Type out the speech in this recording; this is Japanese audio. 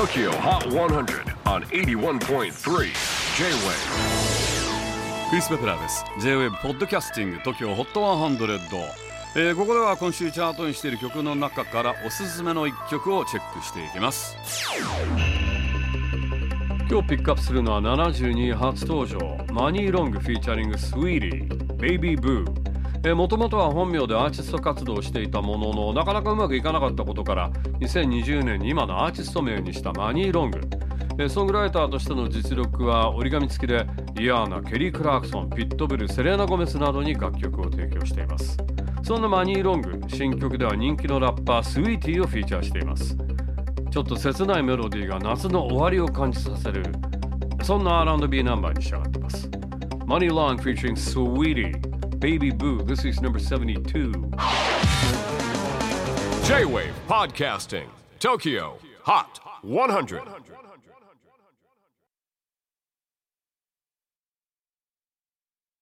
TOKYO HOT 100 on 81.3 J-WAVE クリス・ペプラーです J-WAVE ポッドキャスティング TOKYO HOT 100、えー、ここでは今週チャートにしている曲の中からおすすめの一曲をチェックしていきます。今日ピックアップするのは72位初登場。マニー・ロング featuring スウィーティー Baby Boo もともとは本名でアーティスト活動をしていたもののなかなかうまくいかなかったことから2020年に今のアーティスト名にしたマニー・ロング。ソングライターとしての実力は折り紙付きでリアーナ、ケリー・クラークソン、ピットブル、セレーナ・ゴメスなどに楽曲を提供しています。そんなマニー・ロング新曲では人気のラッパースウィーティーをフィーチャーしています。ちょっと切ないメロディーが夏の終わりを感じさせるそんな R&B ナンバーに仕上がっています。マニー・ロング featuring Sweetie Baby Boo. This is number 72. J-Wave Podcasting. Tokyo Hot 100.